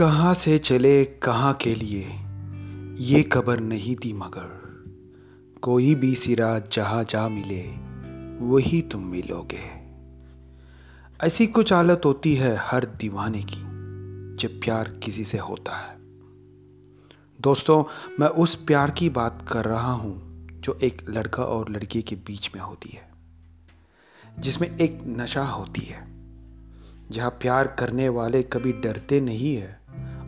कहाँ से चले, कहाँ के लिए? ये खबर नहीं थी मगर। कोई भी सिरा जहाँ जा मिले, वही तुम मिलोगे। ऐसी कुछ हालत होती है हर दीवाने की, जब प्यार किसी से होता है। दोस्तों, मैं उस प्यार की बात कर रहा हूँ, जो एक लड़का और लड़की के बीच में होती है। जिसमें एक नशा होती है। जहाँ प्यार करने वाले कभी डरते नहीं है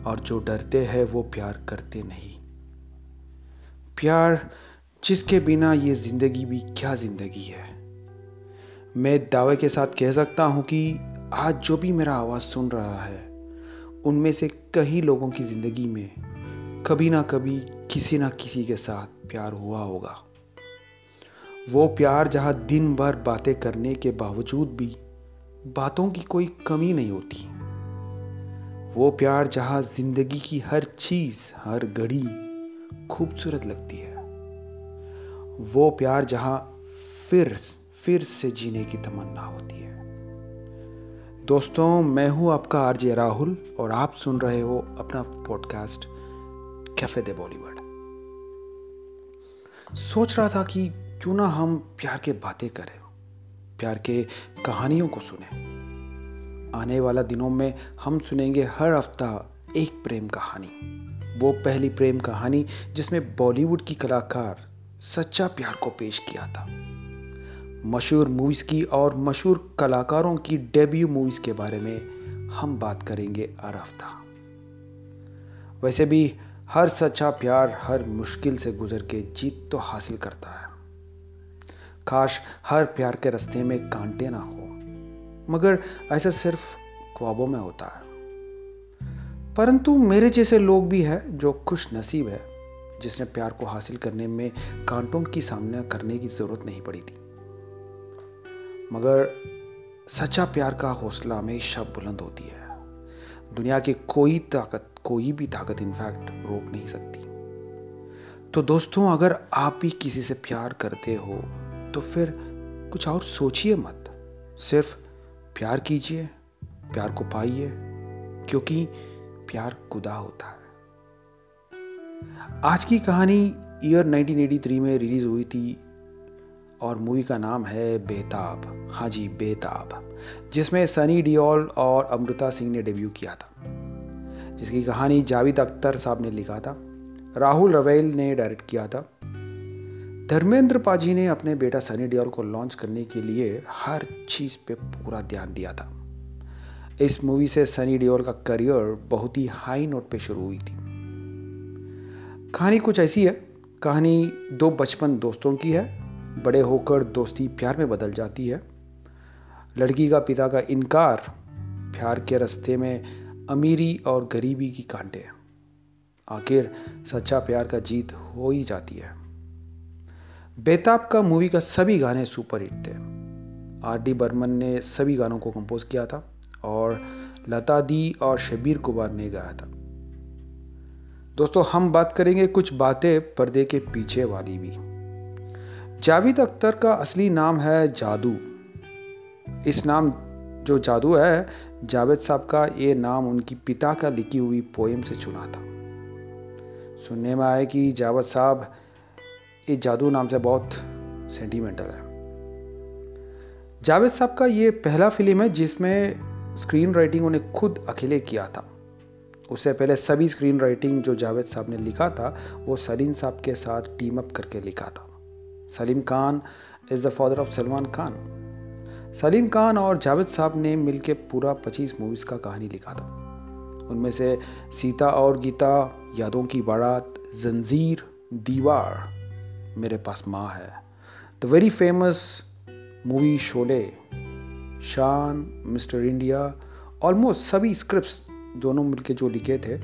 और जो डरते हैं वो प्यार करते नहीं। प्यार जिसके बिना ये ज़िंदगी भी क्या ज़िंदगी है? मैं दावे के साथ कह सकता हूँ कि आज जो भी मेरा आवाज़ सुन रहा है, उनमें से कई लोगों की ज़िंदगी में कभी ना कभी किसी ना किसी के साथ प्यार हुआ होगा। वो प्यार जहाँ दिन भर बातें करने के बावजूद भी बातों की कोई कमी नहीं होती। वो प्यार जहाँ ज़िंदगी की हर चीज़, हर घड़ी खूबसूरत लगती है। वो प्यार जहाँ फिर फिर से जीने की तमन्ना होती है। दोस्तों, मैं हूँ आपका आरजे राहुल और आप सुन रहे हो अपना पॉडकास्ट कैफ़े दे बॉलीवुड सोच रहा था कि क्यों ना हम प्यार के बातें करें, प्यार के कहानियों को सुने। आने वाला दिनों में हम सुनेंगे हर हफ़्ता एक प्रेम कहानी। वो पहली प्रेम कहानी जिसमें बॉलीवुड की कलाकार सच्चा प्यार को पेश किया था। मशहूर मूवीज़ की और मशहूर कलाकारों की डेब्यू मूवीज़ के बारे में हम बात करेंगे हर हफ़्ता। वैसे भी हर सच्चा प्यार हर मुश्किल से गुजर के जीत तो हासिल करता है। काश हर प्यार के रास्ते में कांटे ना हो। मगर ऐसा सिर्फ़ ख्वाबों में होता है। परंतु मेरे जैसे लोग भी हैं जो खुश नसीब है, जिसने प्यार को हासिल करने में कांटों की सामना करने की ज़रूरत नहीं पड़ी थी। मगर सच्चा प्यार का हौसला हमेशा बुलंद होती है। दुनिया की कोई ताकत, कोई भी ताकत इनफैक्ट रोक नहीं सकती। तो दोस्तों, अगर आप भी किसी से प्यार करते हो तो फिर कुछ और सोचिए मत। सिर्फ़ प्यार कीजिए, प्यार को पाइए, क्योंकि प्यार खुदा होता है। आज की कहानी ईयर 1983 में रिलीज़ हुई थी और मूवी का नाम है बेताब। हाँ जी, बेताब, जिसमें सनी डियोल और अमृता सिंह ने डेब्यू किया था। जिसकी कहानी जावेद अख्तर साहब ने लिखा था, राहुल रवेल ने डायरेक्ट किया था धर्मेंद्र पाजी ने अपने बेटा सनी डियोल को लॉन्च करने के लिए हर चीज़ पे पूरा ध्यान दिया था। इस मूवी से सनी डियोल का करियर बहुत ही हाई नोट पे शुरू हुई थी। कहानी कुछ ऐसी है, कहानी दो बचपन दोस्तों की है, बड़े होकर दोस्ती प्यार में बदल जाती है। लड़की का पिता का इनकार, प्यार के रास्ते में अमीरी और गरीबी की कांटे। आखिर सच्चा प्यार का जीत हो ही जाती है। बेताब का मूवी का सभी गाने सुपर हिट थे। आर डी बर्मन ने सभी गानों को कंपोज किया था और लता दी और शबीर कुमार ने गाया था। दोस्तों, हम बात करेंगे कुछ बातें पर्दे के पीछे वाली भी। जावेद अख्तर का असली नाम है जादू। इस नाम, जो जादू है, जावेद साहब का ये नाम उनकी पिता का लिखी हुई पोएम से चुना था। सुनने में आया कि जावेद साहब ये जादू नाम से बहुत सेंटिमेंटल है। जावेद साहब का ये पहला फ़िल्म है जिसमें स्क्रीन राइटिंग उन्हें खुद अकेले किया था। उससे पहले सभी स्क्रीन राइटिंग जो जावेद साहब ने लिखा था, वो सलीम साहब के साथ टीम अप करके लिखा था। Salim Khan is the father of Salman Khan. Salim Khan और जावेद साहब ने मिलकर पूरा 25 मूवीज़ का कहानी लिखा था। उनमें से सीता और गीता, यादों की बारात, जंजीर, दीवार मेरे पास माँ है। The very famous movie Sholay Shaan mister India almost सभी स्क्रिप्ट्स दोनों मिलके जो लिखे थे,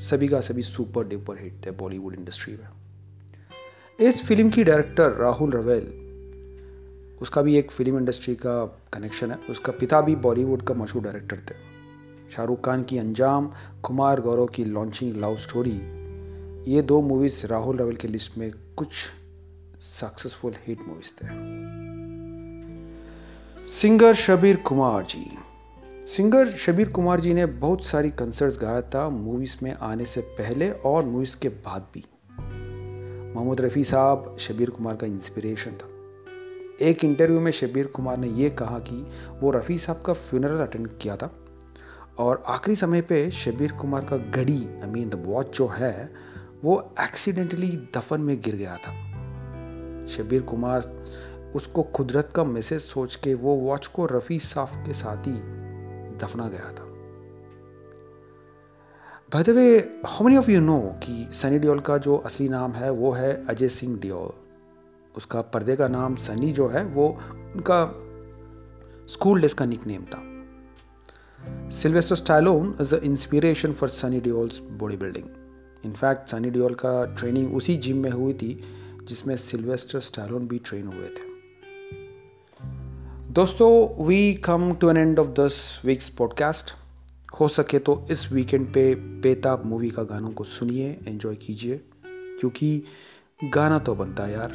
सभी का सभी सुपर डुपर हिट थे बॉलीवुड इंडस्ट्री में। इस फ़िल्म की डायरेक्टर राहुल रवेल उसका भी एक फ़िल्म इंडस्ट्री का कनेक्शन है। उसका पिता भी बॉलीवुड का मशहूर डायरेक्टर थे। शाहरुख खान की अंजाम, कुमार गौरव की लॉन्चिंग लव स्टोरी ये दो मूवीज़ राहुल रवेल के लिस्ट में कुछ सक्सेसफुल हिट मूवीज़ थे। सिंगर शबीर कुमार जी। सिंगर शबीर कुमार जी ने बहुत सारी कंसर्ट्स गाया था मूवीज़ में आने से पहले और मूवीज़ के बाद भी। मोहम्मद रफ़ी साहब शबीर कुमार का इंस्पिरेशन था। एक इंटरव्यू में शबीर कुमार ने यह कहा कि वो रफ़ी साहब का फ्यूनरल अटेंड किया था और आखिरी समय पे शबीर कुमार का घड़ी आई मीन द वॉच जो है वो एक्सीडेंटली दफन में गिर गया था। शबीर कुमार उसको कुदरत का मैसेज सोच के वो वॉच को रफ़ी साफ़ के साथ ही दफना गया था। By the way how many of you know कि सनी डियोल का जो असली नाम है, वो है अजय सिंह डियोल उसका पर्दे का नाम सनी जो है, वो उनका स्कूल डेज़ का निक नेम था। Sylvester Stallone is the inspiration for Sunny Deol's body building in fact Sunny Deol का ट्रेनिंग उसी जिम में हुई थी, जिसमें सिल्वेस्टर स्टाइलोन भी ट्रेन हुए थे। दोस्तों we come to an end of this week's podcast हो सके तो इस वीकेंड पे बेताब मूवी का गानों को सुनिए एंजॉय कीजिए, क्योंकि गाना तो बनता है यार।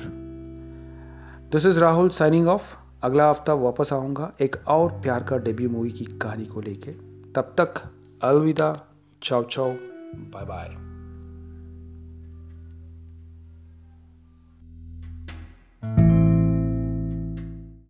This is Rahul signing off अगला हफ़्ता वापस आऊँगा एक और प्यार का डेब्यू मूवी की कहानी को लेके। तब तक अलविदा चाओ चाओ बाय बाय